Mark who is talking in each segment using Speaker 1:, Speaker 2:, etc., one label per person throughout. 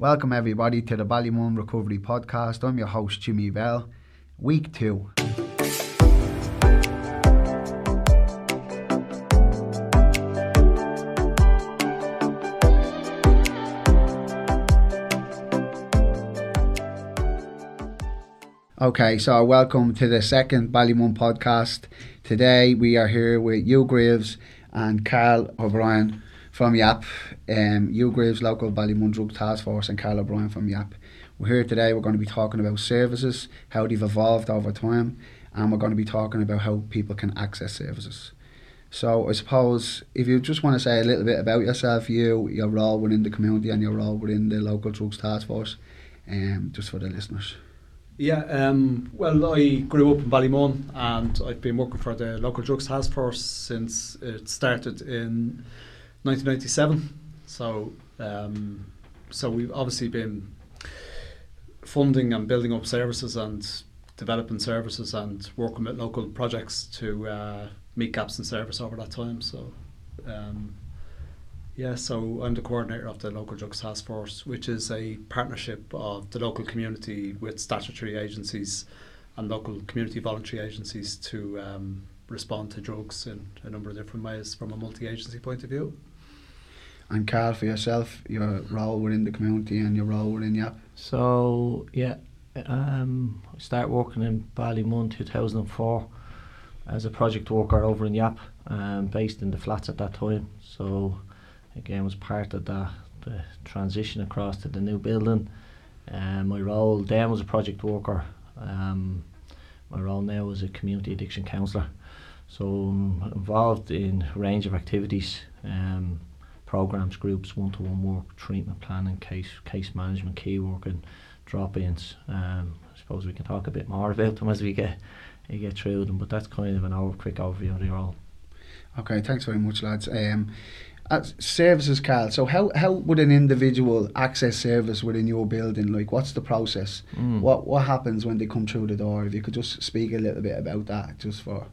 Speaker 1: Welcome everybody to the Ballymun Recovery Podcast. I'm your host Jimmy Bell. Week two. Okay, so welcome to the second Ballymun podcast. Today we are here with Hugh Greaves and Carl O'Brien from YAP, um, Hugh Greaves, local Ballymun Drug Task Force, and Carl O'Brien from YAP. We're here today, we're going to be talking about services, how they've evolved over time, and we're going to be talking about how people can access services. So I suppose if you just want to say a little bit about yourself, you, your role within the community and your role within the local drugs task force, um, just for the listeners.
Speaker 2: Yeah, um, well, I grew up in Ballymun and I've been working for the local drugs task force since it started in 1997. So, um, so we've obviously been funding and building up services and developing services and working with local projects to uh, meet gaps in service over that time. So, um, yeah, so I'm the coordinator of the Local Drugs Task Force, which is a partnership of the local community with statutory agencies and local community voluntary agencies to um, respond to drugs in a number of different ways from a multi-agency point of view.
Speaker 1: And Carl, for yourself, your role within the community and your role within YAP?
Speaker 3: So, yeah, um, I started working in Ballymun 2004 as a project worker over in YAP, um, based in the flats at that time. So, again was part of the, the transition across to the new building. Um, my role then was a project worker. Um, my role now is a community addiction counsellor. So I'm involved in a range of activities, um, programs, groups, one-to-one work, treatment planning, case case management, key work, and drop-ins. Um, I suppose we can talk a bit more about them as we get we get through them, but that's kind of an over quick overview of the role.
Speaker 1: Okay, thanks very much, lads. Um, services, Carl. So how, how would an individual access service within your building? Like, what's the process?
Speaker 3: Mm.
Speaker 1: What what happens when they come through the door? If you could just speak a little bit about that, just for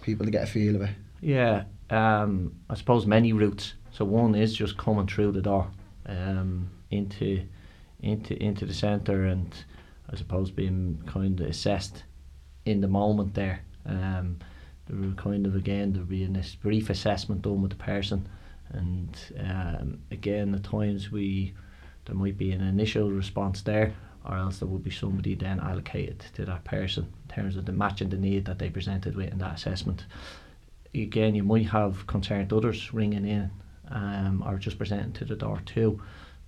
Speaker 1: people to get a feel of it.
Speaker 3: Yeah, um, I suppose many routes. So one is just coming through the door um, into into into the centre, and I suppose being kind of assessed in the moment there. Um, there kind of again there will be a brief assessment done with the person and um, again at times we there might be an initial response there or else there would be somebody then allocated to that person in terms of the matching the need that they presented with in that assessment again you might have concerned others ringing in um, or just presenting to the door too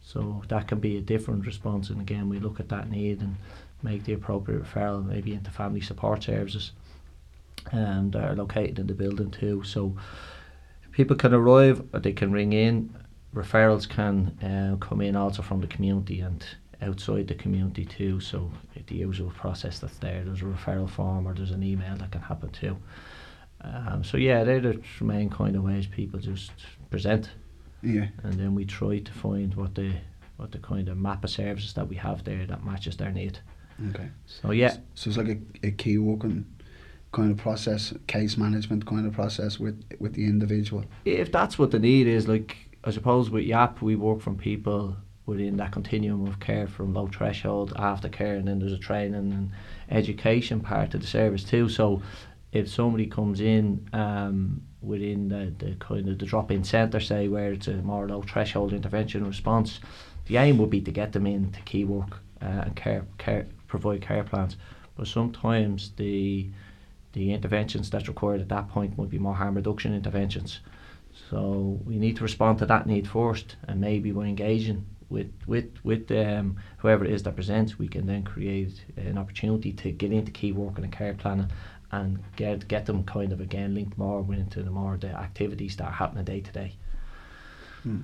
Speaker 3: so that can be a different response and again we look at that need and make the appropriate referral maybe into family support services um, that are located in the building too so people can arrive or they can ring in. Referrals can uh, come in also from the community and outside the community too. So the usual process that's there. There's a referral form or there's an email that can happen too. Um, so yeah, they're the main kind of ways people just present.
Speaker 1: Yeah.
Speaker 3: And then we try to find what the what the kind of map of services that we have there that matches their need.
Speaker 1: Okay.
Speaker 3: So yeah.
Speaker 1: So it's like a, a key working kind of process, case management kind of process with with the individual.
Speaker 3: If that's what the need is, like I suppose with YAP, we work from people within that continuum of care from low threshold, aftercare, and then there's a training and education part of the service too. So if somebody comes in um, within the, the kind of the drop-in centre, say where it's a more low threshold intervention response, the aim would be to get them in to key work uh, and care, care provide care plans. But sometimes the the interventions that's required at that point might be more harm reduction interventions. So we need to respond to that need first, and maybe by engaging with with with um, whoever it is that presents, we can then create an opportunity to get into key work and a care planning, and get get them kind of again linked more into the more the activities that are happening day to day.
Speaker 1: Hmm.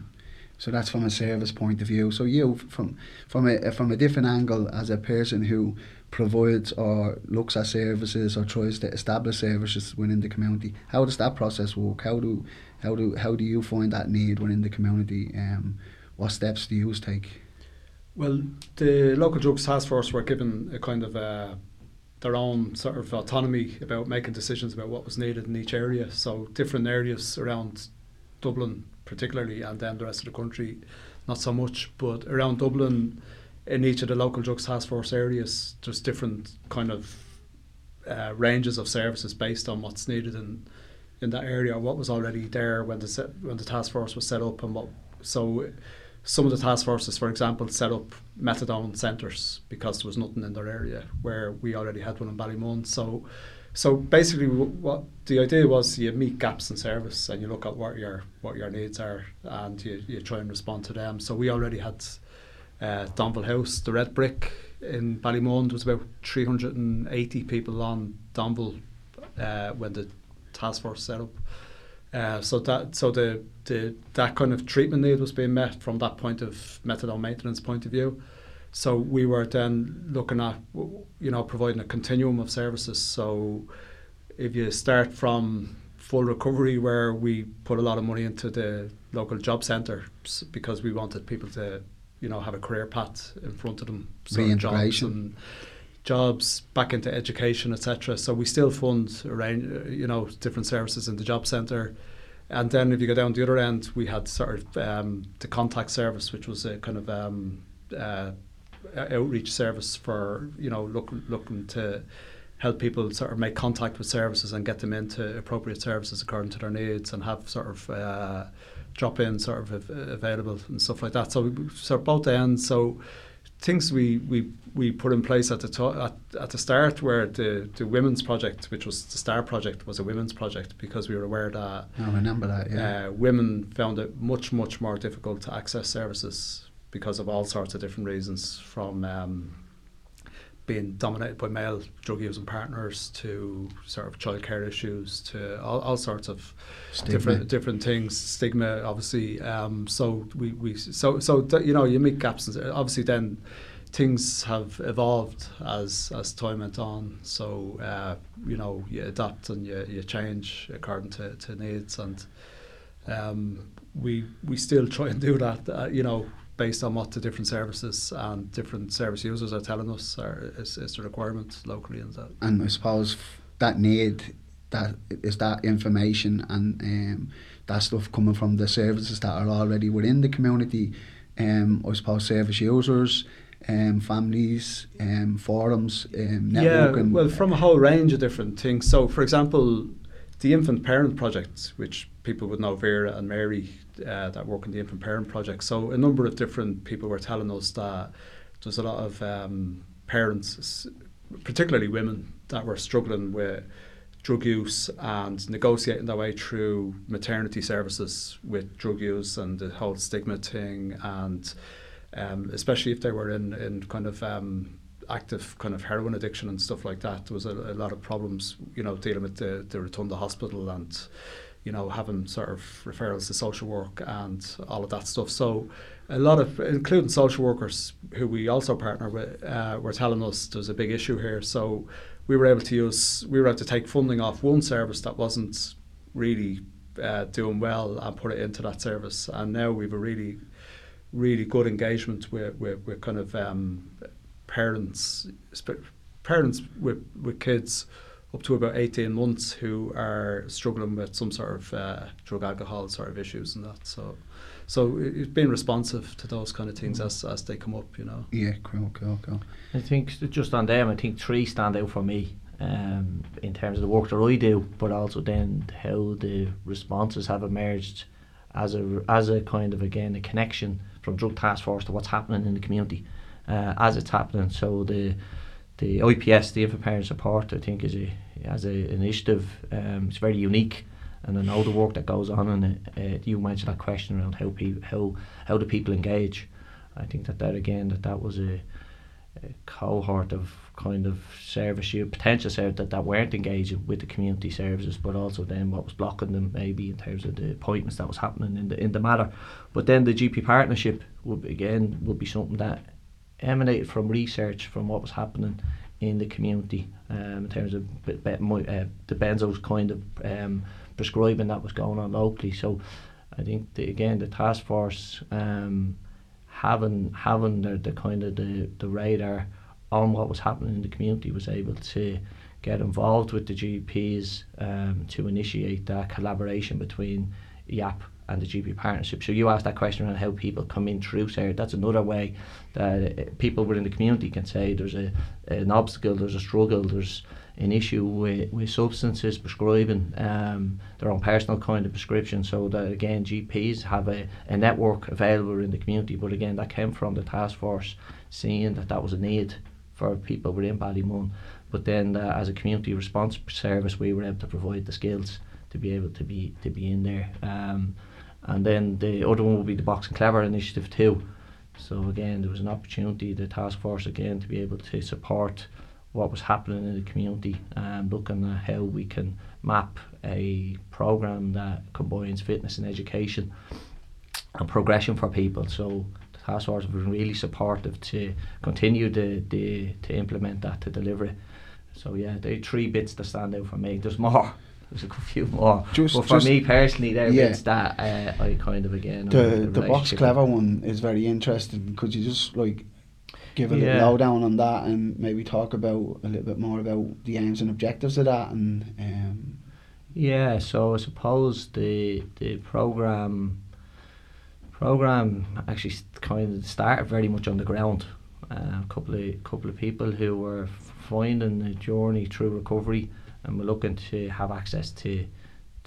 Speaker 1: So that's from a service point of view. So you, from from a from a different angle, as a person who provides or looks at services or tries to establish services within the community, how does that process work? How do how do how do you find that need within the community? Um, what steps do you take?
Speaker 2: Well, the local drugs task force were given a kind of a their own sort of autonomy about making decisions about what was needed in each area. So different areas around Dublin particularly and then the rest of the country not so much. But around Dublin, in each of the local drugs task force areas, there's different kind of uh, ranges of services based on what's needed in in that area, what was already there when the set, when the task force was set up, and what so. Some of the task forces, for example, set up methadone centres because there was nothing in their area where we already had one in Ballymun. So, so basically, what the idea was, you meet gaps in service and you look at what your what your needs are, and you, you try and respond to them. So we already had uh, Donville House, the Red Brick in Ballymun. There was about 380 people on Donville uh, when the task force set up. Uh, so that so the, the that kind of treatment need was being met from that point of methadone maintenance point of view. So we were then looking at you know providing a continuum of services. So if you start from full recovery, where we put a lot of money into the local job centre because we wanted people to you know have a career path in front of them,
Speaker 1: so reintegration
Speaker 2: jobs back into education, etc. So we still fund around, you know different services in the job centre. And then if you go down the other end, we had sort of um, the contact service, which was a kind of um, uh, outreach service for you know look, looking to help people sort of make contact with services and get them into appropriate services according to their needs and have sort of uh, drop in sort of available and stuff like that. So we sort both ends. So things we, we, we put in place at the to- at, at the start where the, the women's project, which was the Star project, was a women's project because we were aware that
Speaker 1: I remember that yeah.
Speaker 2: Uh, women found it much much more difficult to access services because of all sorts of different reasons from um, being dominated by male drug using partners to sort of childcare issues to all, all sorts of
Speaker 1: stigma.
Speaker 2: different different things stigma obviously um, so we, we so so th- you know you meet gaps and obviously then things have evolved as as time went on so uh, you know you adapt and you, you change according to, to needs and um, we we still try and do that uh, you know based on what the different services and different service users are telling us are, is, is the requirement locally and that.
Speaker 1: And I suppose that need that is that information and um, that stuff coming from the services that are already within the community. Um, I suppose service users, um, families, um, forums, um, networking.
Speaker 2: Yeah, well, from a whole range of different things. So, for example, the infant parent project, which people would know Vera and Mary uh, that work in the infant parent project. So a number of different people were telling us that there's a lot of um, parents, particularly women, that were struggling with drug use and negotiating their way through maternity services with drug use and the whole stigma thing and um, especially if they were in, in kind of um, active kind of heroin addiction and stuff like that. There was a, a lot of problems, you know, dealing with the, the Rotunda Hospital and, you know, having sort of referrals to social work and all of that stuff. So a lot of, including social workers who we also partner with, uh, were telling us there's a big issue here. So we were able to use, we were able to take funding off one service that wasn't really uh, doing well and put it into that service. And now we've a really, really good engagement with, with, with kind of um, parents, parents with, with kids up to about 18 months who are struggling with some sort of uh, drug alcohol sort of issues and that so so it's being responsive to those kind of things as, as they come up you know.
Speaker 1: Yeah cool cool cool
Speaker 3: I think just on them I think three stand out for me um, in terms of the work that I do but also then how the responses have emerged as a as a kind of again a connection from drug task force to what's happening in the community uh, as it's happening. So the the IPS, the Infant Parent Support, I think is a as a initiative. Um, it's very unique, and I know the work that goes on. And uh, you mentioned that question around how people how how do people engage. I think that that again that that was a, a cohort of kind of service you potential service that, that weren't engaging with the community services but also then what was blocking them maybe in terms of the appointments that was happening in the in the matter but then the GP partnership would again would be something that emanated from research from what was happening in the community um, in terms of uh, the benzos kind of um, prescribing that was going on locally. So I think the, again the task force um, having having the, the kind of the, the radar on what was happening in the community was able to get involved with the GPs um, to initiate that collaboration between YAP and the GP partnership. So you asked that question around how people come in through there. That's another way that uh, people within the community can say there's a an obstacle, there's a struggle, there's an issue with, with substances prescribing um, their own personal kind of prescription. So that again, GPs have a, a network available in the community. But again, that came from the task force seeing that that was a need for people within Ballymun. But then, uh, as a community response service, we were able to provide the skills to be able to be to be in there. Um, and then the other one will be the Boxing Clever initiative too. So again, there was an opportunity, the task force again, to be able to support what was happening in the community and looking at how we can map a program that combines fitness and education and progression for people. So the task force have been really supportive to continue the, the to implement that to deliver it. So yeah, are three bits that stand out for me. There's more. There's a few more.
Speaker 1: Just-
Speaker 3: but for
Speaker 1: just-
Speaker 3: me personally, there
Speaker 1: Yeah.
Speaker 3: that uh, I kind of again.
Speaker 1: The
Speaker 3: on
Speaker 1: the box clever one is very interesting. Could you just like give a little
Speaker 3: Yeah.
Speaker 1: lowdown on that and maybe talk about a little bit more about the aims and objectives of that and um,
Speaker 3: Yeah, so I suppose the the program program actually kind of started very much on the ground. Uh, a couple of couple of people who were finding the journey through recovery and we're looking to have access to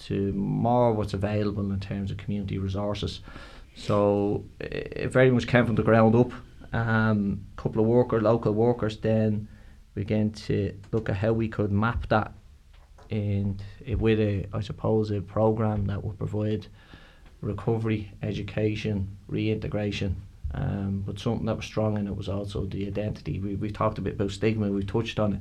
Speaker 3: to more what's available in terms of community resources. So it, very much came from the ground up. Um, couple of worker local workers then began to look at how we could map that and it, with a, I suppose, a program that would provide recovery, education, reintegration, um, but something that was strong and it was also the identity. We we talked a bit about stigma, we touched on it,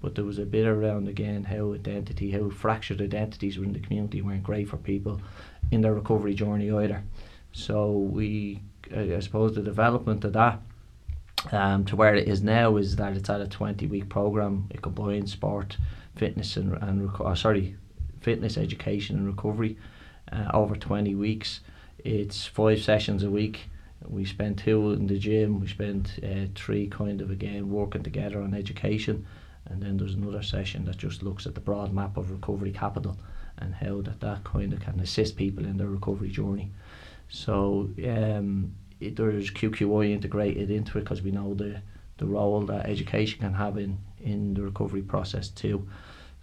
Speaker 3: but there was a bit around again how identity, how fractured identities within the community weren't great for people in their recovery journey either. So we, I suppose, the development of that um, to where it is now is that it's at a 20 week program. It combines sport, fitness, and, and reco- oh, sorry, fitness, education, and recovery uh, over 20 weeks. It's five sessions a week. We spend two in the gym. We spend uh, three kind of again working together on education, and then there's another session that just looks at the broad map of recovery capital and how that that kind of can assist people in their recovery journey. So um, it, there's QQI integrated into it because we know the the role that education can have in in the recovery process too.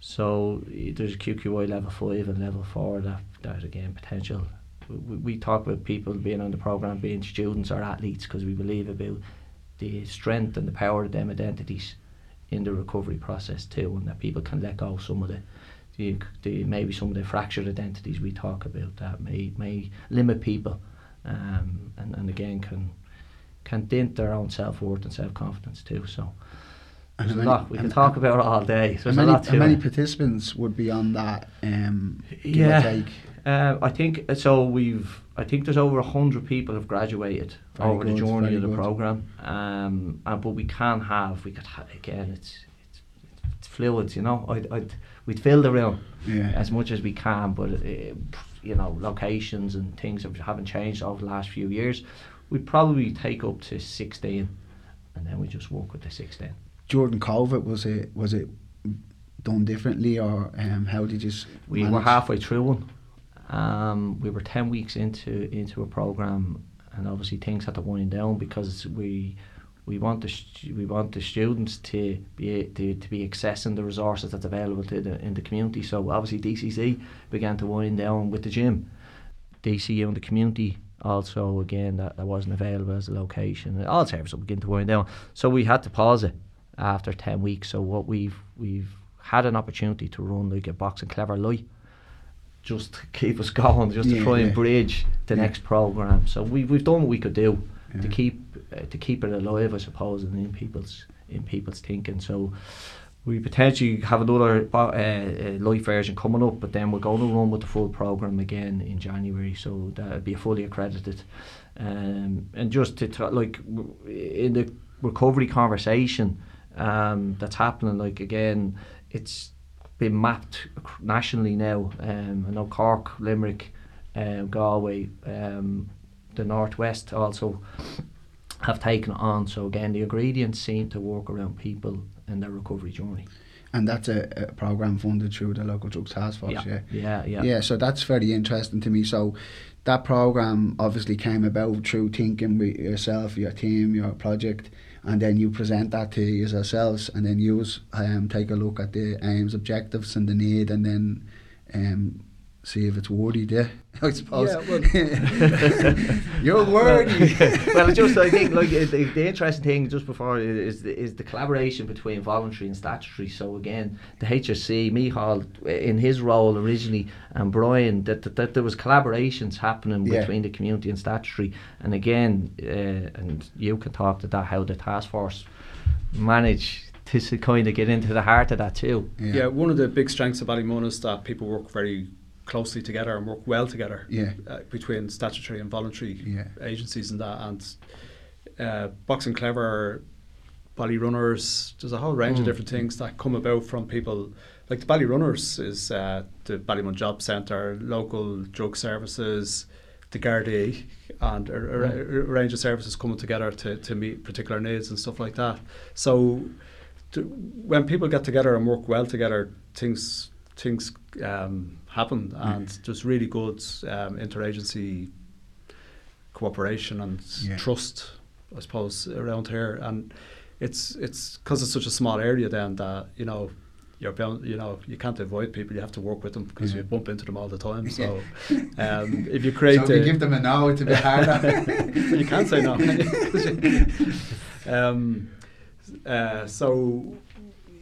Speaker 3: So there's QQI level five and level four that that again potential. We, we talk about people being on the program being students or athletes because we believe about the strength and the power of them identities in the recovery process too, and that people can let go of some of the the, the maybe some of the fractured identities we talk about that may may limit people, um, and and again can can dent their own self worth and self confidence too. So
Speaker 1: And
Speaker 3: a
Speaker 1: many-
Speaker 3: lot we can
Speaker 1: and-
Speaker 3: talk about it all day. So
Speaker 1: how many,
Speaker 3: a lot to
Speaker 1: many participants would be on that? Um, give
Speaker 3: Yeah.
Speaker 1: or take?
Speaker 3: Uh, I think uh, so. We've I think there's over a hundred people have graduated
Speaker 1: Very
Speaker 3: over the journey of the
Speaker 1: good.
Speaker 3: program. Um, uh, but we can have we could ha- again. It's it's, it's fluid, you know. I'd, I'd we'd fill the room
Speaker 1: Yeah.
Speaker 3: as much as we can, but uh, you know locations and things have, haven't changed over the last few years. We'd probably take up to sixteen, and then we just work with the sixteen.
Speaker 1: During COVID, was it was it done differently or um, how did you?
Speaker 3: We were halfway through one. Um, we were ten weeks into into a program, and obviously things had to wind down because we we want the we want the students to be to, to be accessing the resources that's available to the in the community. So obviously DCC began to wind down with the gym. DCU and the community also again that, that wasn't available as a location. All services begin to wind down. So we had to pause it after ten weeks. So what we've we've had an opportunity to run like a box and clever light just to keep us going, just to
Speaker 1: Yeah,
Speaker 3: try
Speaker 1: yeah.
Speaker 3: and bridge the
Speaker 1: Yeah.
Speaker 3: next program. So we we've done what we could do to keep uh, to keep it alive, I suppose, and in people's in people's thinking. So we potentially have another uh, uh, live version coming up, but then we're going to run with the full program again in January. So that'll be fully accredited. Um, and just to t- like in the recovery conversation um, that's happening, like again, it's been mapped nationally now. Um, I know Cork, Limerick, um, Galway, um, the Northwest also have taken it on. So again, the ingredients seem to work around people and their recovery journey.
Speaker 1: And that's a, a program funded through the local drugs task force. Yeah.
Speaker 3: yeah, yeah.
Speaker 1: Yeah, so that's very interesting to me. So that program obviously came about through thinking with yourself, your team, your project, and then you present that to yourselves, and then you um, take a look at the aims, objectives, and the need, and then um, see if it's worthy there. I suppose.
Speaker 2: Yeah, well,
Speaker 1: You're worthy.
Speaker 3: well, just I think like the, the interesting thing just before is the, is the collaboration between voluntary and statutory. So again, the HSE, Michal in his role originally, and Brian, that, that, that there was collaborations happening
Speaker 1: Yeah.
Speaker 3: between the community and statutory. And again, uh, and you can talk to that how the task force manage to kind of get into the heart of that too.
Speaker 2: yeah. one of the big strengths of Ballymun is that people work very closely together and work well together
Speaker 1: Yeah.
Speaker 2: uh, between statutory and voluntary
Speaker 1: Yeah.
Speaker 2: agencies and that. And uh, Boxing Clever, Bally Runners, there's a whole range
Speaker 3: Mm.
Speaker 2: of different things that come about from people. Like the Bally Runners is uh, the Ballymun Job Centre, local drug services, the Gardaí, and a, a, a range of services coming together to, to meet particular needs and stuff like that. So to, when people get together and work well together, things things um, happen, and there's really good um, interagency cooperation and
Speaker 1: Yeah.
Speaker 2: trust, I suppose, around here. And it's it's because it's such a small area then that you know you're bound, you know you can't avoid people. You have to work with them because
Speaker 1: Yeah.
Speaker 2: you bump into them all the time. So um, if you create,
Speaker 1: so if you
Speaker 2: a-
Speaker 1: give them a no, it's a bit harder.
Speaker 2: you can't say no. um, uh, so,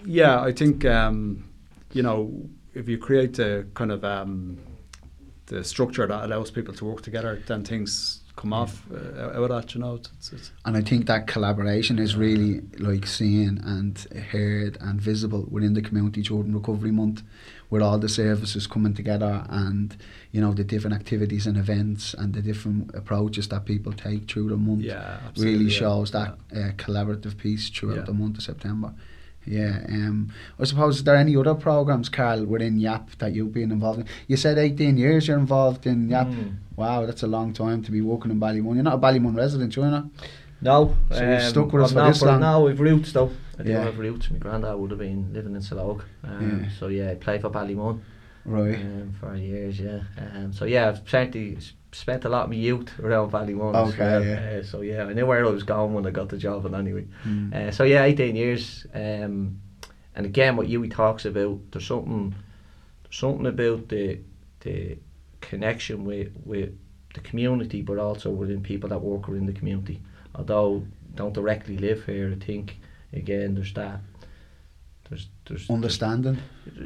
Speaker 2: yeah, I think um, you know if you create the kind of um, the structure that allows people to work together, then things come off uh, out of that. You know, it's, it's,
Speaker 1: And I think that collaboration is really like seen and heard and visible within the community During Recovery Month, with all the services coming together and you know the different activities and events and the different approaches that people take through the month.
Speaker 2: yeah, absolutely,
Speaker 1: really
Speaker 2: yeah,
Speaker 1: shows that
Speaker 2: yeah.
Speaker 1: uh, collaborative piece throughout
Speaker 2: Yeah.
Speaker 1: the month of September. Yeah, um, I suppose is there any other programs, Carl, within YAP that you've been involved in? You said 18 years you're involved in YAP.
Speaker 3: Mm.
Speaker 1: Wow, that's a long time to be working in Ballymun. You're not a Ballymun resident, you're not?
Speaker 3: No,
Speaker 1: So you've
Speaker 3: um,
Speaker 1: stuck with us for this long?
Speaker 3: No, we've roots though. I do
Speaker 1: Yeah.
Speaker 3: have roots. My granddad would have been living in Sillogue. Um,
Speaker 1: Yeah.
Speaker 3: So yeah, I played for Ballymun
Speaker 1: Right.
Speaker 3: um, for years. Yeah. Um, so yeah, I've certainly spent a lot of my youth around Ballymun.
Speaker 1: Okay,
Speaker 3: well.
Speaker 1: yeah.
Speaker 3: Uh, so yeah, I knew where I was going when I got the job. And anyway,
Speaker 1: Mm.
Speaker 3: uh, so yeah, 18 years. Um, and again, what Hugh talks about, there's something, there's something about the the connection with with the community, but also within people that work within the community. Although don't directly live here, I think again there's that. There's there's
Speaker 1: Understanding.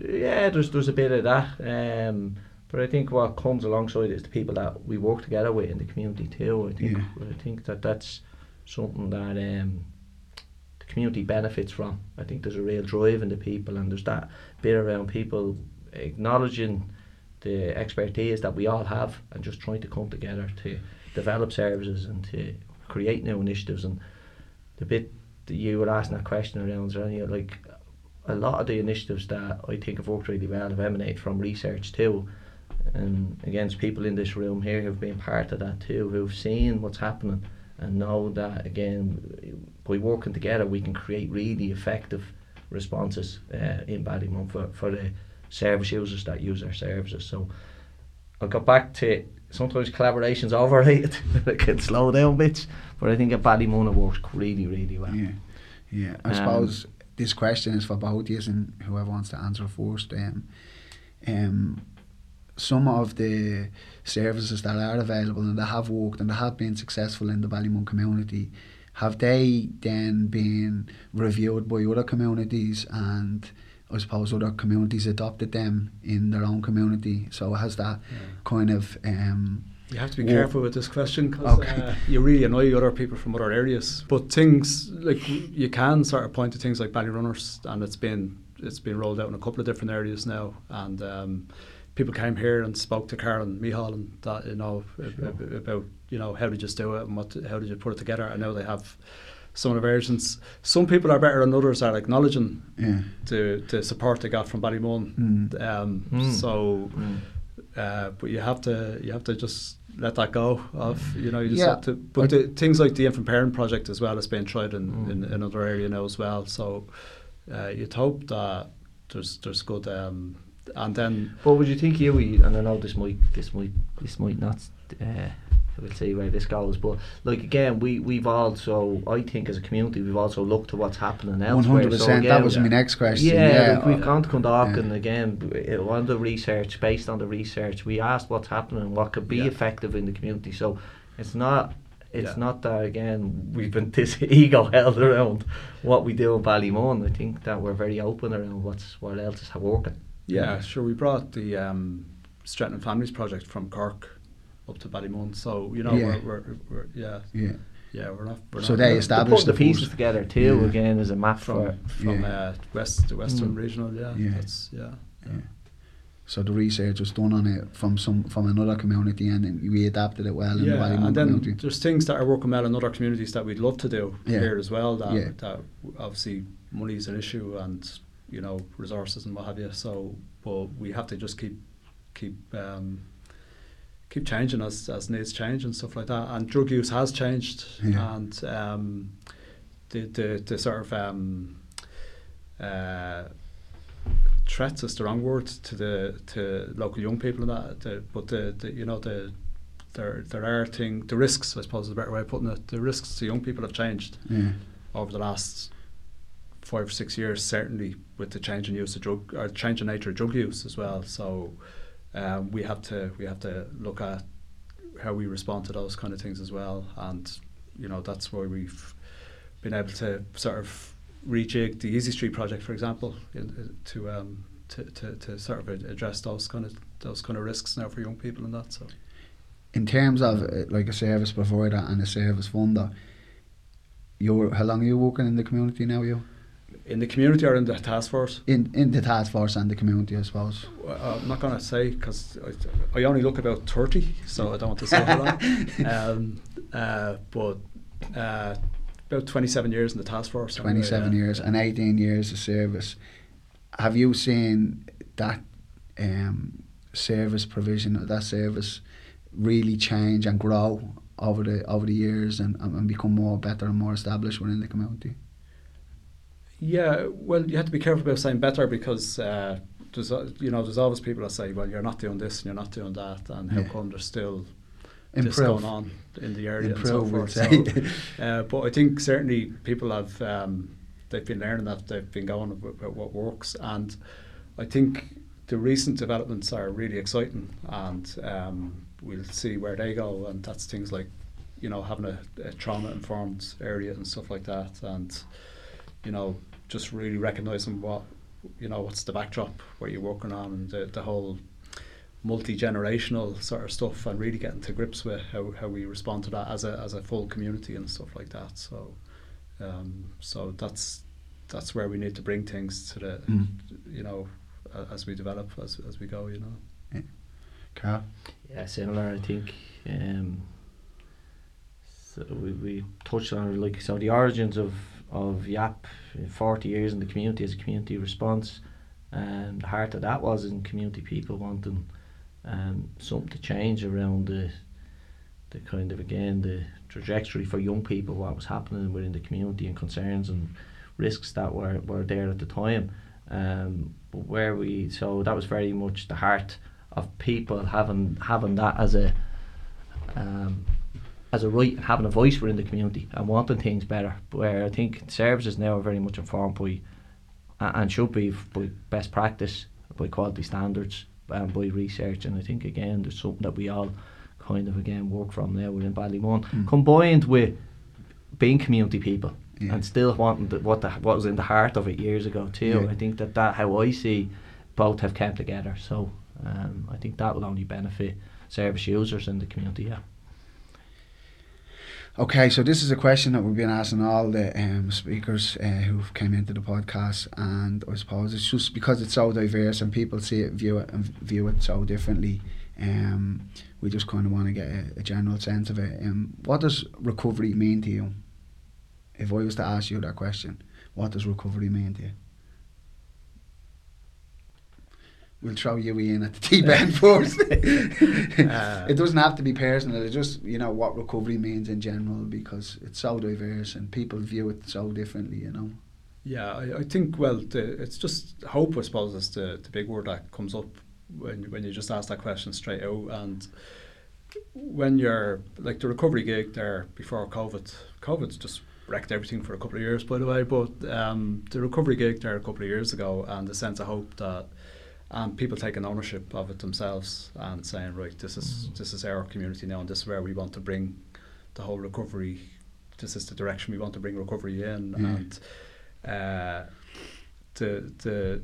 Speaker 3: yeah, there's there's a bit of that. Um, but I think what comes alongside is the people that we work together with in the community too. I think
Speaker 1: Yeah.
Speaker 3: I think that that's something that um, the community benefits from. I think there's a real drive in the people, and there's that bit around people acknowledging the expertise that we all have, and just trying to come together to develop services and to create new initiatives. And the bit that you were asking that question around, any like a lot of the initiatives that I think have worked really well have emanated from research too. And against people in this room here who've been part of that too, who've seen what's happening and know that again by working together we can create really effective responses uh, in Ballymun for, for the service users that use our services. So I'll go back to sometimes collaboration's overrated. it can slow down bits. But I think at Ballymun it works really, really well.
Speaker 1: Yeah. Yeah. I
Speaker 3: Um,
Speaker 1: suppose this question is for both of you and whoever wants to answer first. Um, um, some of the services that are available and that have worked and that have been successful in the Ballymun community, have they then been reviewed by other communities and I suppose other communities adopted them in their own community? So has that kind of um,
Speaker 2: You have to be careful with this question because
Speaker 1: Okay.
Speaker 2: uh, you really annoy other people from other areas. But things like you can sort of point to things like Ballyrunners, and it's been it's been rolled out in a couple of different areas now. And um, people came here and spoke to Carl and Mihal and that you know ab- ab- about you know how did you do it and what how did you put it together. I know they have some of the versions. Some people are better than others at acknowledging
Speaker 1: yeah.
Speaker 2: the the support they got from Ballymun.
Speaker 1: Mm.
Speaker 2: Um,
Speaker 3: Mm.
Speaker 2: So
Speaker 3: Mm.
Speaker 2: uh, but you have to you have to just let that go of you know you just
Speaker 1: Yeah.
Speaker 2: have to but the, things like the infant parent project as well has been tried in,
Speaker 3: Mm.
Speaker 2: in another area now as well so uh, you'd hope that there's there's good um, and then
Speaker 3: What would you think you, and I know this might, this might, this might not, uh, we'll see where this goes, but like again, we, we've also, I think as a community, we've also looked to what's happening elsewhere.
Speaker 1: hundred
Speaker 3: So
Speaker 1: percent. That
Speaker 3: again,
Speaker 1: was my next question.
Speaker 3: Yeah,
Speaker 1: Yeah,
Speaker 3: like we've gone to Dundalk
Speaker 1: yeah.
Speaker 3: and again, w- uh, on the research, based on the research, we asked what's happening and what could be
Speaker 2: Yeah.
Speaker 3: effective in the community. So it's not, it's
Speaker 2: Yeah.
Speaker 3: not that again, we've been this ego held around what we do in Ballymun. I think that we're very open around what's what else is working.
Speaker 2: Yeah, sure. We brought the um, Strengthening Families project from Cork up to Ballymun, so you know
Speaker 1: Yeah.
Speaker 2: we're, we're, we're yeah
Speaker 1: yeah.
Speaker 2: yeah we're not. We're
Speaker 1: So
Speaker 2: not
Speaker 1: they
Speaker 3: They're
Speaker 1: established
Speaker 3: the
Speaker 1: the
Speaker 3: pieces
Speaker 1: first-
Speaker 3: together too.
Speaker 1: Yeah.
Speaker 3: Again, as a map
Speaker 2: from
Speaker 3: for
Speaker 2: from
Speaker 1: Yeah.
Speaker 2: uh, west the Western
Speaker 3: Mm.
Speaker 2: Regional. Yeah,
Speaker 1: Yeah.
Speaker 2: That's, yeah.
Speaker 1: Yeah. So the research was done on it from some from another community, and then we adapted it well in the
Speaker 2: Yeah, and then
Speaker 1: community.
Speaker 2: there's things that are working well in other communities that we'd love to do
Speaker 1: Yeah.
Speaker 2: here as well. That,
Speaker 1: Yeah.
Speaker 2: that obviously money is an issue and you know resources and what have you. So, but we have to just keep keep um, keep changing as as needs change and stuff like that. And drug use has changed,
Speaker 1: Yeah.
Speaker 2: and um, the, the the sort of um, uh, threats is the wrong word to the to local young people and that. The, but the, the you know the there there are thing the risks I suppose is a better way of putting it. The risks to young people have changed
Speaker 1: Yeah.
Speaker 2: over the last five or six years, certainly with the change in use of drug or change in nature of drug use as well. So um, we have to we have to look at how we respond to those kind of things as well, and you know that's why we've been able to sort of rejig the Easy Street project, for example, in, to um to, to, to sort of address those kind of those kind of risks now for young people and that. So
Speaker 1: In terms of uh, like a service provider and a service funder, you're how long are you working in the community now? You
Speaker 2: in the community or in the task force.
Speaker 1: in in the task force and the community, I suppose.
Speaker 2: Well, I'm not going to say because I, I only look about 30, so I don't want to say how long. um, uh, but uh, about 27 years in the task force. anyway,
Speaker 1: 27
Speaker 2: yeah.
Speaker 1: years and 18 years of service. Have you seen that um, service provision or that service really change and grow over the over the years and, and become more better and more established within the community?
Speaker 2: Yeah, well, you have to be careful about saying better because uh, there's you know there's always people that say, well, you're not doing this and you're not doing that, and how
Speaker 1: Yeah.
Speaker 2: come there's still this going on in the area
Speaker 1: Improve,
Speaker 2: and so forth. So, uh, but I think certainly people have um, they've been learning that they've been going about what works, and I think the recent developments are really exciting, and um, we'll see where they go, and that's things like you know having a, a trauma informed area and stuff like that, and you know just really recognizing what you know what's the backdrop what you're working on and the, the whole multi-generational sort of stuff and really getting to grips with how, how we respond to that as a as a full community and stuff like that so um, so that's that's where we need to bring things to the
Speaker 1: Mm.
Speaker 2: you know as we develop as, as we go you know
Speaker 1: Carl?
Speaker 3: Yeah, similar. I think. Um, so we, we touched on it, like so the origins of of YAP, uh, forty years in the community as a community response, and the heart of that was in community people wanting um, something to change around the the kind of again the trajectory for young people, what was happening within the community and concerns and risks that were, were there at the time. Um, where we so that was very much the heart of people having having that as a um, as a right and having a voice within the community and wanting things better. Where I think services now are very much informed by and should be by best practice, by quality standards, and by research. And I think again there's something that we all kind of again work from now within Ballymun,
Speaker 1: Mm.
Speaker 3: combined with being community people
Speaker 1: Yeah.
Speaker 3: and still wanting the, what the, what was in the heart of it years ago too.
Speaker 1: Yeah.
Speaker 3: I think that that how I see both have come together. So um, I think that will only benefit service users in the community. Yeah.
Speaker 1: Okay, so this is a question that we've been asking all the um, speakers uh, who've came into the podcast, and I suppose it's just because it's so diverse and people see it, view it, and view it so differently. Um, we just kind of want to get a, a general sense of it. Um, what does recovery mean to you? If I was to ask you that question, what does recovery mean to you? We'll throw you in at the deep end first.
Speaker 2: Uh,
Speaker 1: it doesn't have to be personal. It's just you know what recovery means in general because it's so diverse and people view it so differently. You know.
Speaker 2: Yeah, I, I think well, the, it's just hope. I suppose is the, the big word that comes up when when you just ask that question straight out. And when you're like the recovery gig there before COVID, COVID's just wrecked everything for a couple of years, by the way. But um, the recovery gig there a couple of years ago, and the sense of hope that um, people taking ownership of it themselves and saying, right, this is mm. this is our community now, and this is where we want to bring the whole recovery. This is the direction we want to bring recovery in, mm. and uh, the the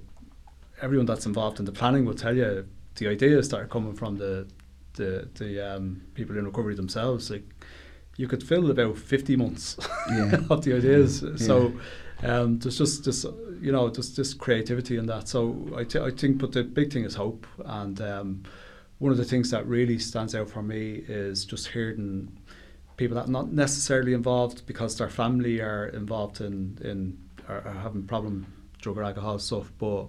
Speaker 2: everyone that's involved in the planning will tell you the ideas that are coming from the the the um, people in recovery themselves. Like you could fill about fifty months yeah. of the ideas. Yeah. So um, there's just this you know just this creativity in that. So I, I think, but the big thing is hope. And um, one of the things that really stands out for me is just hearing people that are not necessarily involved because their family are involved in in are, are having problem drug or alcohol stuff, but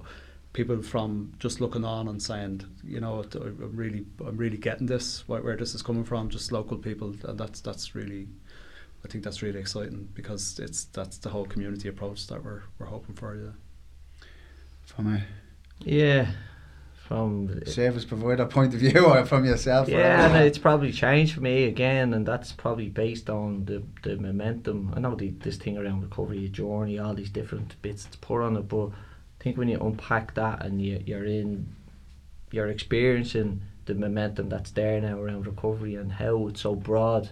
Speaker 2: people from just looking on and saying, you know, I'm really, I'm really getting this, where, where this is coming from, just local people, and that's that's really, I think that's really exciting because it's that's the whole community approach that we're we're hoping for. Yeah.
Speaker 1: From a
Speaker 3: yeah, from
Speaker 1: service provider point of view or from yourself
Speaker 3: yeah and it's probably changed for me again and that's probably based on the the momentum I know the, this thing around recovery journey all these different bits to put on it but I think when you unpack that and you, you're in you're experiencing the momentum that's there now around recovery and how it's so broad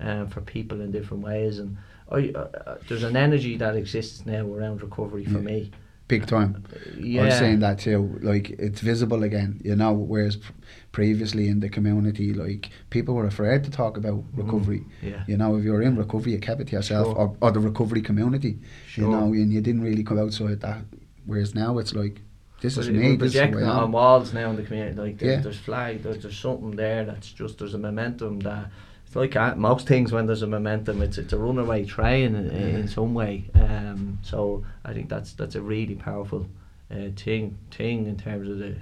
Speaker 3: um, for people in different ways and I, uh, uh there's an energy that exists now around recovery for yeah. me
Speaker 1: big time. Yeah. I'm saying that too. Like it's visible again, you know. Whereas previously in the community, like people were afraid to talk about mm-hmm. recovery.
Speaker 3: Mm, yeah.
Speaker 1: You know, if you're in recovery, you kept it to yourself, sure. or, or the recovery community. Sure. You know, and you didn't really come outside that. Whereas now it's like. This
Speaker 3: but
Speaker 1: is me.
Speaker 3: This is on walls now in the community. Like there's, yeah. there's flag. There's, there's something there that's just there's a momentum that it's like most things when there's a momentum, it's it's a runaway train in, in some way. Um, so I think that's that's a really powerful uh, thing thing in terms of the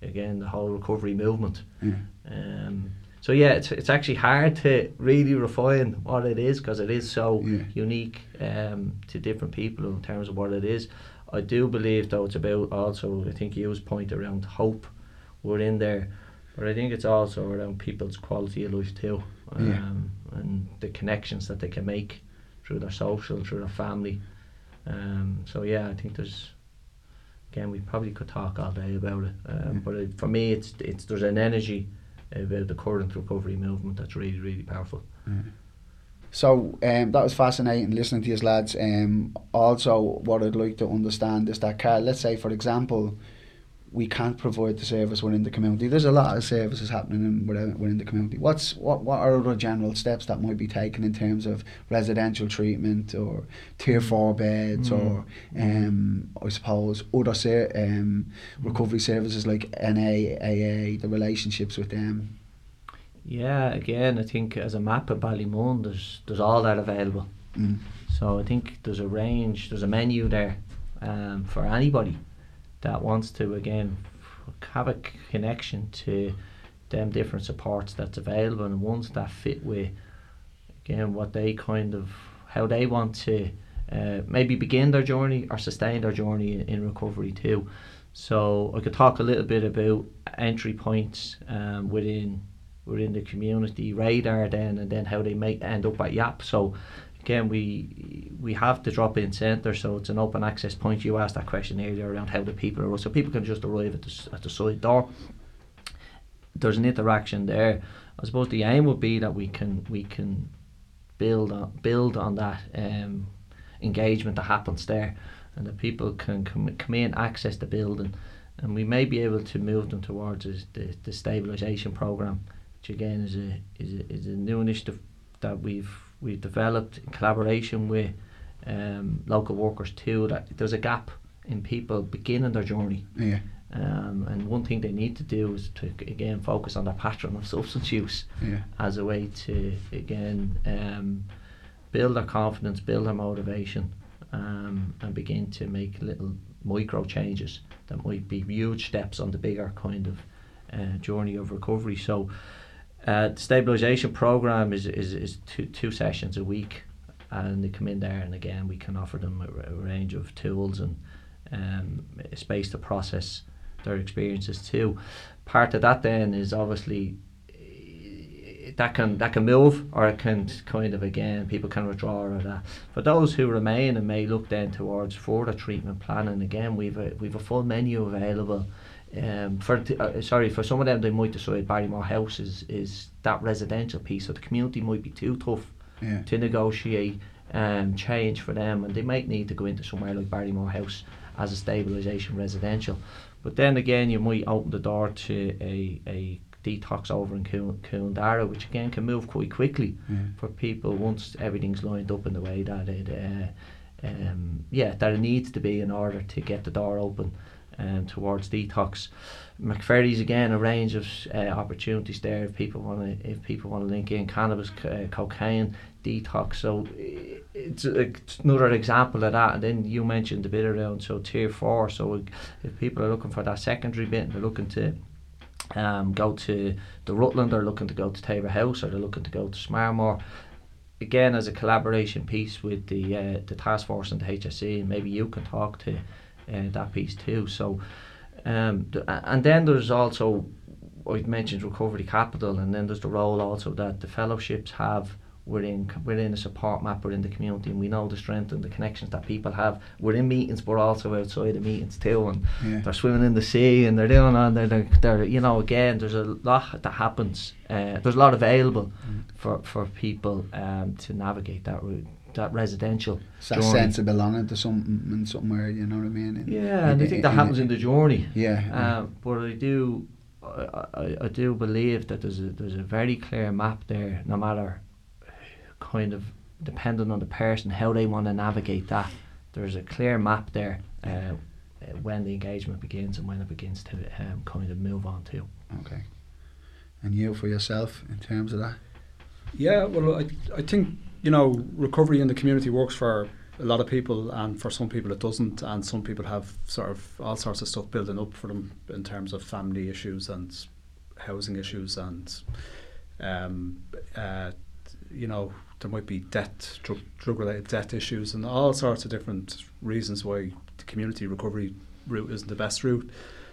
Speaker 3: again the whole recovery movement.
Speaker 1: Yeah.
Speaker 3: Um, so yeah, it's it's actually hard to really refine what it is because it is so
Speaker 1: yeah.
Speaker 3: unique um, to different people in terms of what it is. I do believe though it's about also I think you was point around hope. We're in there, but I think it's also around people's quality of life too um, yeah. and the connections that they can make through their social, through their family. Um, so yeah, I think there's again we probably could talk all day about it, um, yeah. but it, for me it's it's there's an energy about the current recovery movement that's really really powerful.
Speaker 1: Yeah. So um, that was fascinating listening to you lads. Um, also, what I'd like to understand is that, Carl, let's say, for example, we can't provide the service within the community. There's a lot of services happening in, within, within the community. What's what what are other general steps that might be taken in terms of residential treatment or tier mm. four beds mm. or um, I suppose other ser- um, recovery services like NA, AA, the relationships with them.
Speaker 3: Yeah, again, I think as a map of Ballymun, there's there's all that available.
Speaker 1: Mm.
Speaker 3: So I think there's a range, there's a menu there um, for anybody that wants to again have a connection to them different supports that's available and ones that fit with again what they kind of how they want to uh, maybe begin their journey or sustain their journey in, in, recovery too. So I could talk a little bit about entry points um, within within the community radar then and then how they might end up at YAP. So again, we we have the drop-in centre, so it's an open access point. You asked that question earlier around how the people are, so people can just arrive at the at the side door. There's an interaction there. I suppose the aim would be that we can we can build on build on that um, engagement that happens there, and that people can come, come in, access the building, and we may be able to move them towards the the stabilisation program, which again is a is a, is a new initiative that we've we've developed in collaboration with um, local workers too that there's a gap in people beginning their journey.
Speaker 1: Yeah.
Speaker 3: Um, and one thing they need to do is to again focus on their pattern of substance use
Speaker 1: yeah.
Speaker 3: as a way to again um, build their confidence, build their motivation, um, and begin to make little micro changes that might be huge steps on the bigger kind of uh, journey of recovery. So uh, the stabilisation program is, is, is two, two sessions a week and they come in there, and again, we can offer them a, a range of tools and um, space to process their experiences too. Part of that then is obviously eh, that can that can move or it can kind of again people can withdraw or that. For those who remain and may look then towards further treatment planning again we've a, we've a full menu available. Um, for t- uh, sorry for some of them they might decide Barrymore House is, is that residential piece so the community might be too tough
Speaker 1: Yeah.
Speaker 3: to negotiate um, change for them and they might need to go into somewhere like Barrymore House as a stabilisation residential. But then again, you might open the door to a, a detox over in Cuan Dara, which again can move quite quickly
Speaker 1: Yeah.
Speaker 3: for people once everything's lined up in the way that it, uh, um, yeah, that it needs to be in order to get the door open um, towards detox. McVerry's again a range of uh, opportunities there if people want to if people want to link in cannabis, uh, cocaine, detox. So it's, it's another example of that. And then you mentioned a bit around so tier four. So if people are looking for that secondary bit, and they're looking to um, go to the Rutland, they're looking to go to Tabor House, or they're looking to go to Smarmore. Again, as a collaboration piece with the uh, the task force and the HSE, and maybe you can talk to uh, that piece too. So, um, th- and then there's also I mentioned recovery capital, and then there's the role also that the fellowships have within within a support map within the community, and we know the strength and the connections that people have within meetings, but also outside the meetings too. And
Speaker 1: Yeah.
Speaker 3: they're swimming in the sea, and they're doing on they're, they're, they're you know again there's a lot that happens. Uh, there's a lot available
Speaker 1: Mm.
Speaker 3: for for people um, to navigate that route, that residential.
Speaker 1: It's that
Speaker 3: journey.
Speaker 1: sense of belonging to something and somewhere, you know what I mean? In-
Speaker 3: Yeah, and I
Speaker 1: in-
Speaker 3: think that happens in the journey.
Speaker 1: Yeah. yeah.
Speaker 3: Um, but I do, I, I, I do believe that there's a there's a very clear map there. No matter, kind of depending on the person how they want to navigate that, there's a clear map there. Uh, uh, when the engagement begins and when it begins to um, kind of move on to.
Speaker 1: Okay. And you for yourself in terms of that?
Speaker 2: Yeah, well, I, I think, you know, recovery in the community works for a lot of people, and for some people it doesn't, and some people have sort of all sorts of stuff building up for them in terms of family issues and housing issues, and, um, uh, you know, there might be debt, drug, drug related debt issues, and all sorts of different reasons why the community recovery route isn't the best route.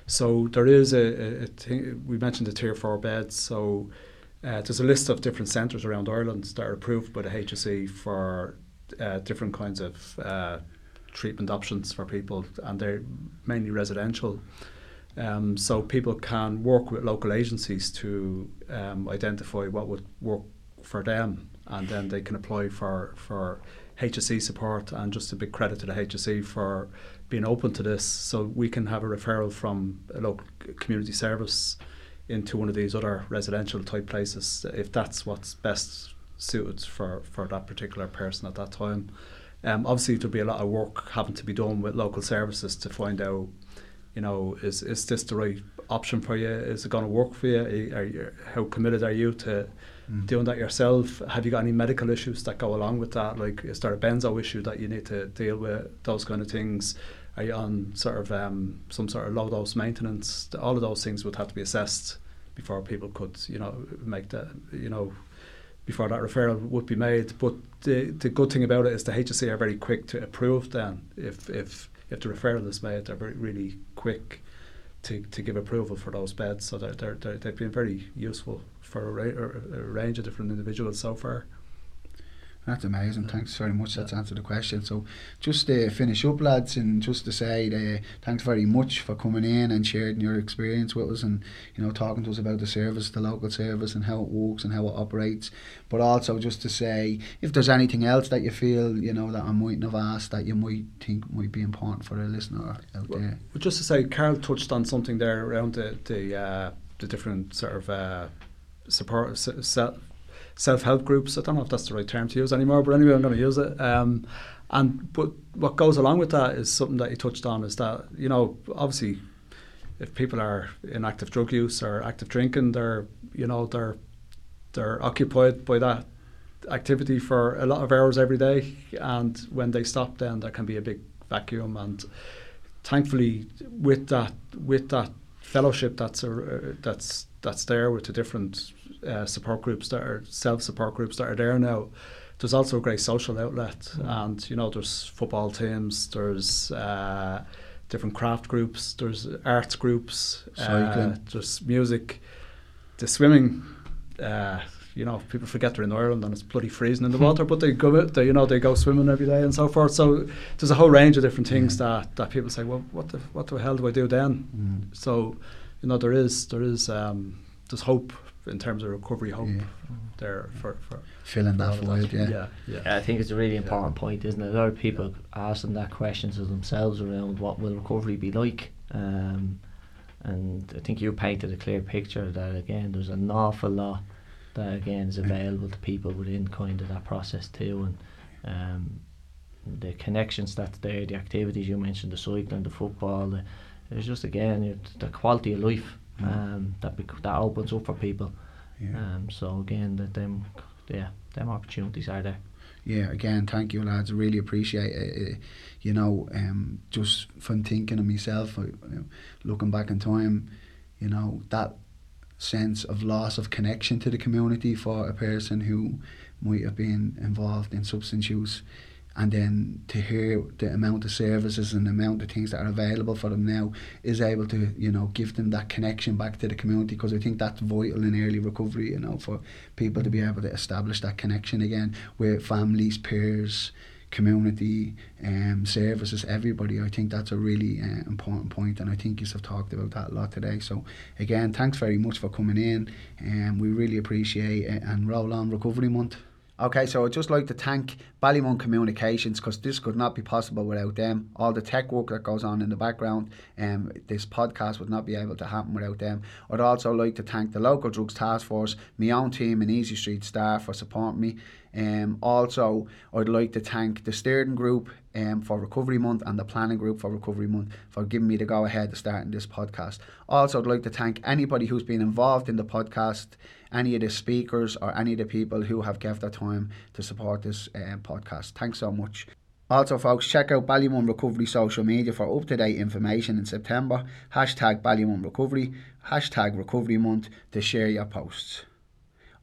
Speaker 2: So there is a, a, a thing, we mentioned the tier four beds, so uh, there's a list of different centres around Ireland that are approved by the HSE for uh, different kinds of uh, treatment options for people, and they're mainly residential. Um, so people can work with local agencies to um, identify what would work for them, and then they can apply for for HSE support. And just a big credit to the HSE for being open to this, so we can have a referral from a local community service into one of these other residential type places if that's what's best suited for, for that particular person at that time. Um, obviously, there'll be a lot of work having to be done with local services to find out, you know, is is this the right option for you? Is it going to work for you? Are you? How committed are you to
Speaker 1: Mm.
Speaker 2: doing that yourself? Have you got any medical issues that go along with that? Like, is there a benzo issue that you need to deal with? Those kind of things. On sort of um, some sort of low dose maintenance? All of those things would have to be assessed before people could, you know, make that, you know, before that referral would be made. But the the good thing about it is the HSE are very quick to approve. Then, if if if the referral is made, they're very really quick to, to give approval for those beds. So they're, they're, they're, they've been very useful for a, ra- a range of different individuals so far.
Speaker 1: That's amazing. Thanks very much. That's answered the question. So, just to finish up, lads, and just to say, uh, thanks very much for coming in and sharing your experience with us, and you know, talking to us about the service, the local service, and how it works and how it operates. But also, just to say, if there's anything else that you feel, you know, that I mightn't have asked that you might think might be important for a listener out
Speaker 2: Well,
Speaker 1: there.
Speaker 2: But just to say, Carl touched on something there around the the, uh, the different sort of uh, support self self help groups. I don't know if that's the right term to use anymore, but anyway, I'm going to use it. Um, and but what goes along with that is something that you touched on is that you know obviously if people are in active drug use or active drinking, they're you know they're they're occupied by that activity for a lot of hours every day, and when they stop, then there can be a big vacuum. And thankfully, with that with that fellowship that's a, that's that's there with the different uh, support groups that are self support groups that are there now, there's also a great social outlet, and you know there's football teams, there's uh, different craft groups, there's arts groups, uh, there's music, the swimming. Uh, you know, people forget they're in Ireland and it's bloody freezing in the water, but they go, out- they you know, they go swimming every day and so forth. So there's a whole range of different things that, that people say, well, what the what the hell do I do then?
Speaker 1: Mm.
Speaker 2: So, you know, there is there is um, there's hope in terms of recovery, hope
Speaker 1: Yeah.
Speaker 2: there for for
Speaker 1: Filling
Speaker 2: for
Speaker 1: that
Speaker 2: all
Speaker 1: void, yeah.
Speaker 2: yeah, yeah.
Speaker 3: Yeah, I think it's a really important point, isn't it? A lot of people asking that question to themselves around what will recovery be like. Um, and I think you painted a clear picture that again there's an awful lot that again is available to people within kind of that process too and um, the connections that's there, the activities you mentioned, the cycling, the football, the, it's just again it- the quality of life um, that bec- that opens up for people.
Speaker 1: Yeah.
Speaker 3: Um, so again, that them yeah them opportunities are there.
Speaker 1: Yeah, again, thank you, lads. I really appreciate it. You know, um, just from thinking of myself, looking back in time, you know, that sense of loss of connection to the community for a person who might have been involved in substance use. And then to hear the amount of services and the amount of things that are available for them now is able to, you know, give them that connection back to the community because I think that's vital in early recovery, you know, for people to be able to establish that connection again with families, peers, community, um, services, everybody. I think that's a really uh, important point, and I think you have talked about that a lot today. So again, thanks very much for coming in, and we really appreciate it. And roll on Recovery Month. Okay, so I'd just like to thank Ballymun Communications because this could not be possible without them. All the tech work that goes on in the background, um, this podcast would not be able to happen without them. I'd also like to thank the local drugs task force, my own team and Easy Street staff for supporting me. Um, also, I'd like to thank the steering group um, for Recovery Month and the planning group for Recovery Month for giving me the go ahead to starting this podcast. Also, I'd like to thank anybody who's been involved in the podcast, any of the speakers or any of the people who have given their time to support this um, podcast. Thanks so much. Also, folks, check out Ballymun Recovery social media for up to date information in September. Hashtag Ballymun Recovery, hashtag Recovery Month to share your posts.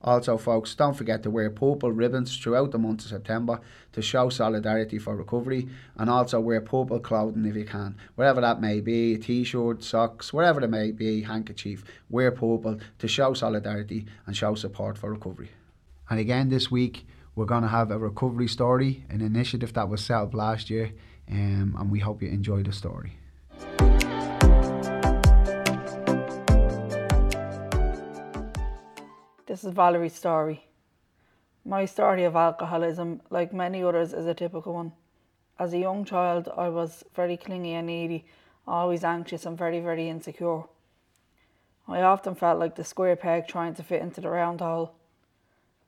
Speaker 1: Also, folks, don't forget to wear purple ribbons throughout the month of September to show solidarity for recovery, and also wear purple clothing if you can, wherever that may be a t shirt, socks, wherever it may be, handkerchief. Wear purple to show solidarity and show support for recovery. And again, this week, we're going to have a recovery story, an initiative that was set up last year, um, and we hope you enjoy the story.
Speaker 4: This is Valerie's story. My story of alcoholism, like many others, is a typical one. As a young child, I was very clingy and needy, always anxious and very, very insecure. I often felt like the square peg trying to fit into the round hole.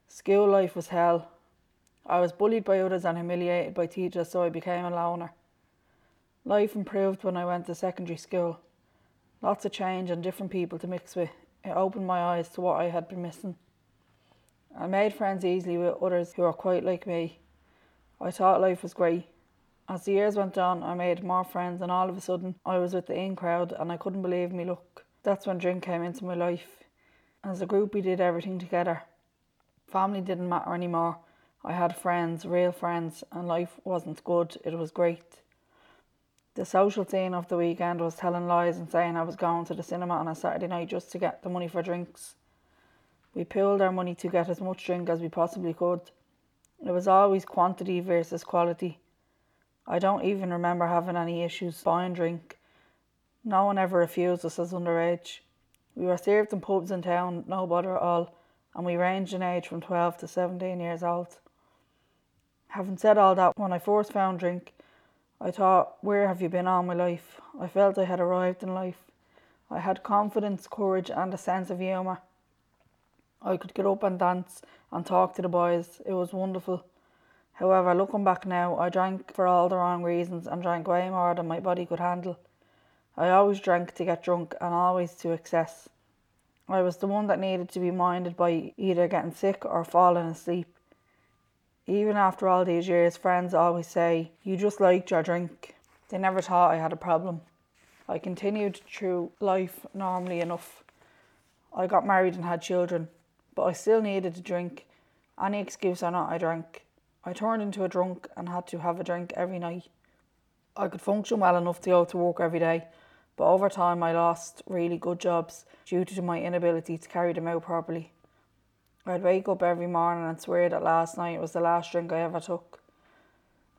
Speaker 4: School life was hell. I was bullied by others and humiliated by teachers, so I became a loner. Life improved when I went to secondary school. Lots of change and different people to mix with. It opened my eyes to what I had been missing. I made friends easily with others who were quite like me. I thought life was great. As the years went on, I made more friends, and all of a sudden, I was with the in crowd, and I couldn't believe me luck. That's when drink came into my life. As a group, we did everything together. Family didn't matter anymore. I had friends, real friends, and life wasn't good, it was great. The social scene of the weekend was telling lies and saying I was going to the cinema on a Saturday night just to get the money for drinks. We pooled our money to get as much drink as we possibly could. It was always quantity versus quality. I don't even remember having any issues buying drink. No one ever refused us as underage. We were served in pubs in town, no bother at all, and we ranged in age from 12 to 17 years old. Having said all that, when I first found drink, I thought, where have you been all my life? I felt I had arrived in life. I had confidence, courage, and a sense of humour. I could get up and dance and talk to the boys. It was wonderful. However, looking back now, I drank for all the wrong reasons and drank way more than my body could handle. I always drank to get drunk and always to excess. I was the one that needed to be minded by either getting sick or falling asleep. Even after all these years, friends always say, You just liked your drink. They never thought I had a problem. I continued through life normally enough. I got married and had children, but I still needed to drink. Any excuse or not, I drank. I turned into a drunk and had to have a drink every night. I could function well enough to go to work every day, but over time I lost really good jobs due to my inability to carry them out properly. I'd wake up every morning and swear that last night was the last drink I ever took.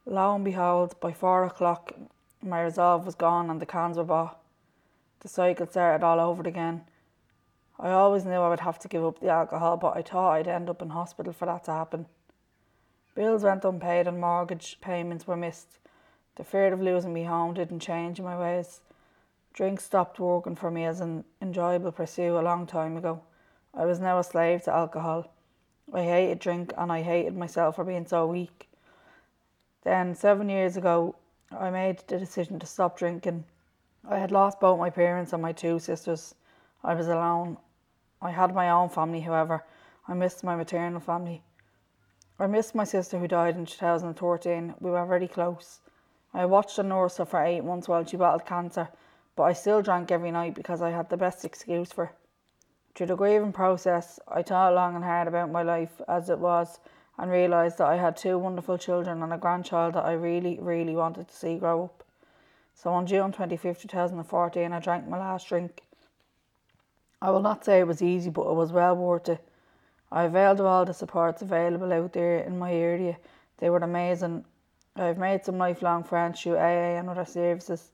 Speaker 4: Lo and behold, by four o'clock, my resolve was gone and the cans were bought. The cycle started all over again. I always knew I would have to give up the alcohol, but I thought I'd end up in hospital for that to happen. Bills went unpaid and mortgage payments were missed. The fear of losing my home didn't change my ways. Drink stopped working for me as an enjoyable pursuit a long time ago. I was now a slave to alcohol. I hated drink and I hated myself for being so weak. Then, seven years ago, I made the decision to stop drinking. I had lost both my parents and my two sisters. I was alone. I had my own family, however. I missed my maternal family. I missed my sister who died in 2013. We were very close. I watched and nursed her for eight months while she battled cancer, but I still drank every night because I had the best excuse for it. Through the grieving process, I thought long and hard about my life as it was and realised that I had two wonderful children and a grandchild that I really, really wanted to see grow up. So on June 25th, 2014, I drank my last drink. I will not say it was easy, but it was well worth it. I availed of all the supports available out there in my area. They were amazing. I've made some lifelong friends through AA and other services.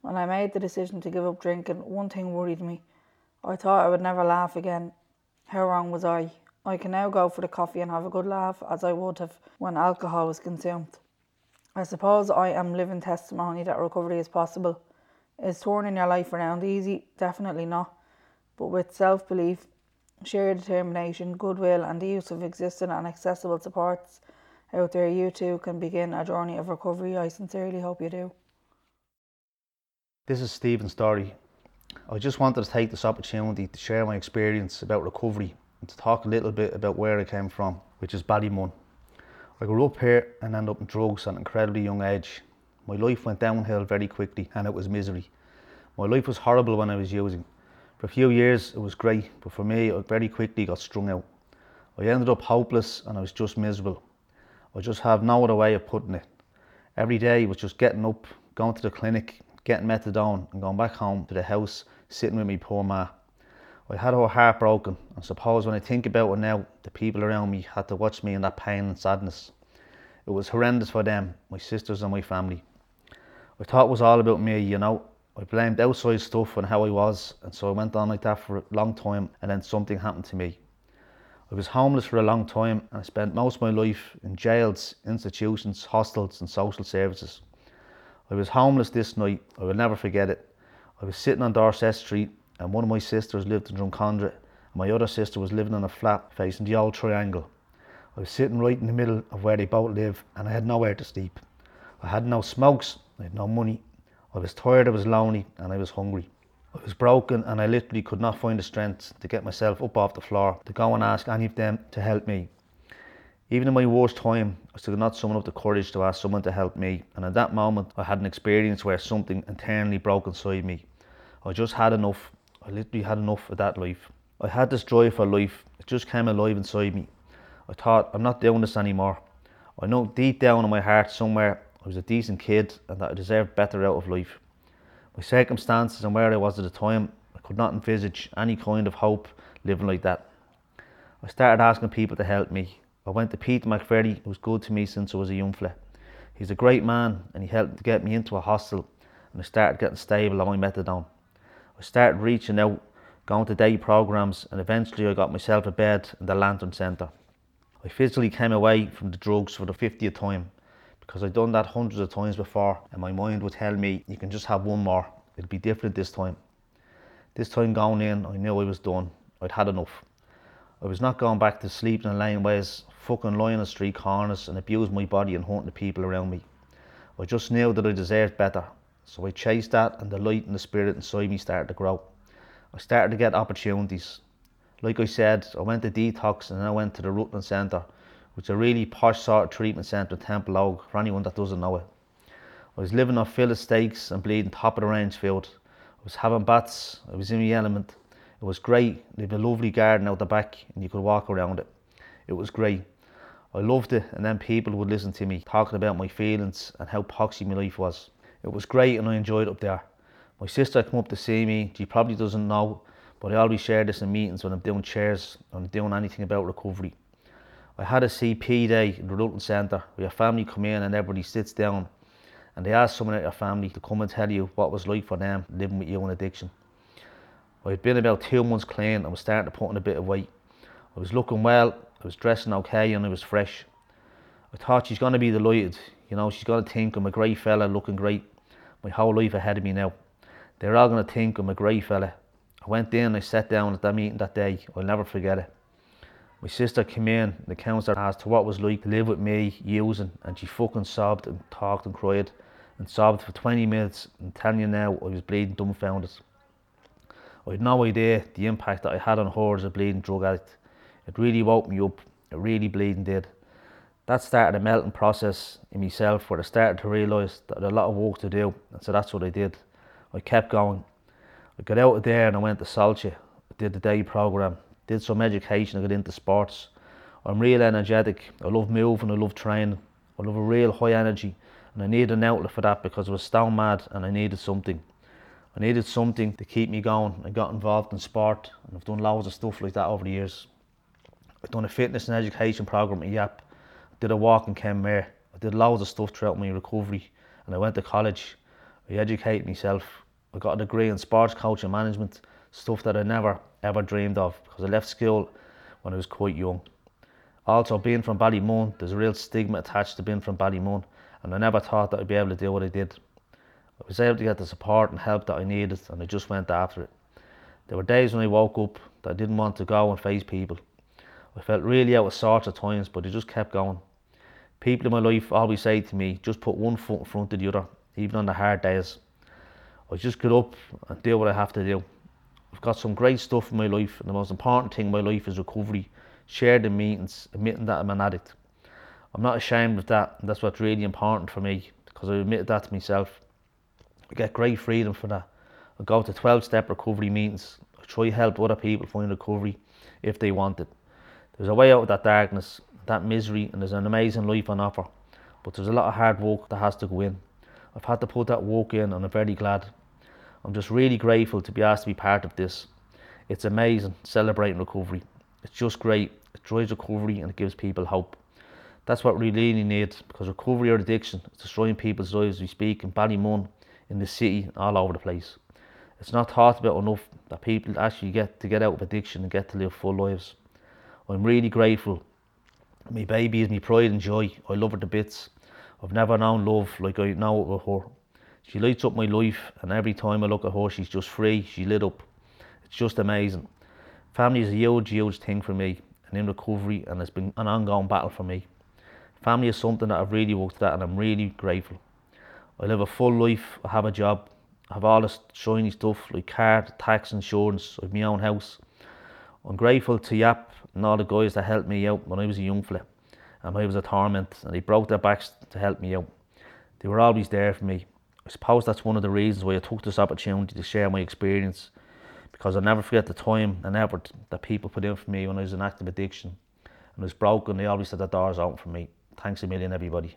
Speaker 4: When I made the decision to give up drinking, one thing worried me. I thought I would never laugh again. How wrong was I? I can now go for the coffee and have a good laugh as I would have when alcohol was consumed. I suppose I am living testimony that recovery is possible. Is turning your life around easy? Definitely not. But with self belief, sheer determination, goodwill, and the use of existing and accessible supports out there, you too can begin a journey of recovery. I sincerely hope you do.
Speaker 5: This is Stephen's story. I just wanted to take this opportunity to share my experience about recovery and to talk a little bit about where I came from, which is Ballymun. I grew up here and ended up in drugs at an incredibly young age. My life went downhill very quickly and it was misery. My life was horrible when I was using. For a few years it was great, but for me it very quickly got strung out. I ended up hopeless and I was just miserable. I just have no other way of putting it. Every day was just getting up, going to the clinic, getting methadone and going back home to the house, sitting with me poor ma. I had her heart broken and suppose when I think about it now, the people around me had to watch me in that pain and sadness. It was horrendous for them, my sisters and my family. I thought it was all about me, you know. I blamed outside stuff and how I was, and so I went on like that for a long time, and then something happened to me. I was homeless for a long time, and I spent most of my life in jails, institutions, hostels, and social services. I was homeless this night, I will never forget it. I was sitting on Dorset Street, and one of my sisters lived in Drumcondra, and my other sister was living in a flat facing the old triangle. I was sitting right in the middle of where they both live, and I had nowhere to sleep. I had no smokes, I had no money. I was tired, I was lonely, and I was hungry. I was broken, and I literally could not find the strength to get myself up off the floor to go and ask any of them to help me. Even in my worst time, I still could not summon up the courage to ask someone to help me, and at that moment, I had an experience where something internally broke inside me. I just had enough. I literally had enough of that life. I had this drive for life. It just came alive inside me. I thought, I'm not doing this anymore. I know deep down in my heart somewhere I was a decent kid and that I deserved better out of life. My circumstances and where I was at the time, I could not envisage any kind of hope living like that. I started asking people to help me. I went to Pete McVerry, who was good to me since I was a young fella. He's a great man and he helped get me into a hostel and I started getting stable on my methadone. I started reaching out, going to day programs and eventually I got myself a bed in the Lantern Centre. I physically came away from the drugs for the 50th time because I'd done that hundreds of times before and my mind would tell me you can just have one more. It'll be different this time. This time going in, I knew I was done. I'd had enough. I was not going back to sleeping in laneways, fucking lying on street corners and abusing my body and haunting the people around me. I just knew that I deserved better. So I chased that and the light and the spirit inside me started to grow. I started to get opportunities. Like I said, I went to detox and then I went to the Rutland Centre, which is a really posh sort of treatment centre Templeogue for anyone that doesn't know it. I was living off fillet steaks and bleeding top of the range field. I was having baths, I was in the element. It was great. They had a lovely garden out the back and you could walk around it. It was great. I loved it, and then people would listen to me talking about my feelings and how poxy my life was. It was great, and I enjoyed up there. My sister come up to see me. She probably doesn't know, but I always share this in meetings when I'm doing chairs, I'm doing anything about recovery. I had a CP day in the Rutland Centre where your family come in and everybody sits down and they ask someone at your family to come and tell you what was like for them living with you in addiction. I had been about two months clean and was starting to put on a bit of weight. I was looking well, I was dressing okay and I was fresh. I thought she's going to be delighted, you know, she's going to think I'm a great fella looking great. My whole life ahead of me now. They're all going to think I'm a great fella. I went in, and I sat down at that meeting that day, I'll never forget it. My sister came in, the counsellor asked her what it was like to live with me using, and she fucking sobbed and talked and cried and sobbed for 20 minutes. And telling you now, I was bleeding dumbfounded. I had no idea the impact that I had on her as a bleeding drug addict. It really woke me up, it really bleeding did. That started a melting process in myself where I started to realise that had a lot of work to do, and so that's what I did. I kept going. I got out of there and I went to Soilse. I did the day programme, did some education, I got into sports. I'm real energetic, I love moving, I love training, I love a real high energy and I needed an outlet for that because I was stone mad and I needed something. I needed something to keep me going. I got involved in sport and I've done loads of stuff like that over the years. I've done a fitness and education program at YAP. Did a walk in Kenmare. I did loads of stuff throughout my recovery and I went to college. I educated myself. I got a degree in sports coaching management, stuff that I never ever dreamed of because I left school when I was quite young. Also, being from Ballymun, there's a real stigma attached to being from Ballymun, and I never thought that I'd be able to do what I did. I was able to get the support and help that I needed, and I just went after it. There were days when I woke up that I didn't want to go and face people. I felt really out of sorts at times, but I just kept going. People in my life always say to me, just put one foot in front of the other, even on the hard days. I just get up and do what I have to do. I've got some great stuff in my life, and the most important thing in my life is recovery, shared in meetings, admitting that I'm an addict. I'm not ashamed of that, and that's what's really important for me because I admitted that to myself. I get great freedom for that. I go to 12 step recovery meetings. I try to help other people find recovery if they want it. There's a way out of that darkness, that misery, and there's an amazing life on offer. But there's a lot of hard work that has to go in. I've had to put that work in, and I'm very glad. I'm just really grateful to be asked to be part of this. It's amazing celebrating recovery. It's just great. It drives recovery and it gives people hope. That's what we really need because recovery or addiction is destroying people's lives. We speak in Ballymun, in the city, all over the place. It's not thought about enough that people actually get to get out of addiction and get to live full lives. I'm really grateful. My baby is my pride and joy. I love her to bits. I've never known love like I know it with her. She lights up my life, and every time I look at her, she's just free. She lit up. It's just amazing. Family is a huge, huge thing for me, and in recovery, and it's been an ongoing battle for me. Family is something that I've really worked at and I'm really grateful. I live a full life, I have a job, I have all this shiny stuff like car, tax, insurance, I have my own house. I'm grateful to Yap and all the guys that helped me out when I was a young fella and I was a torment and they broke their backs to help me out. They were always there for me. I suppose that's one of the reasons why I took this opportunity to share my experience because I'll never forget the time and effort that people put in for me when I was in active addiction and I was broken. They always said the doors open for me. Thanks a million, everybody.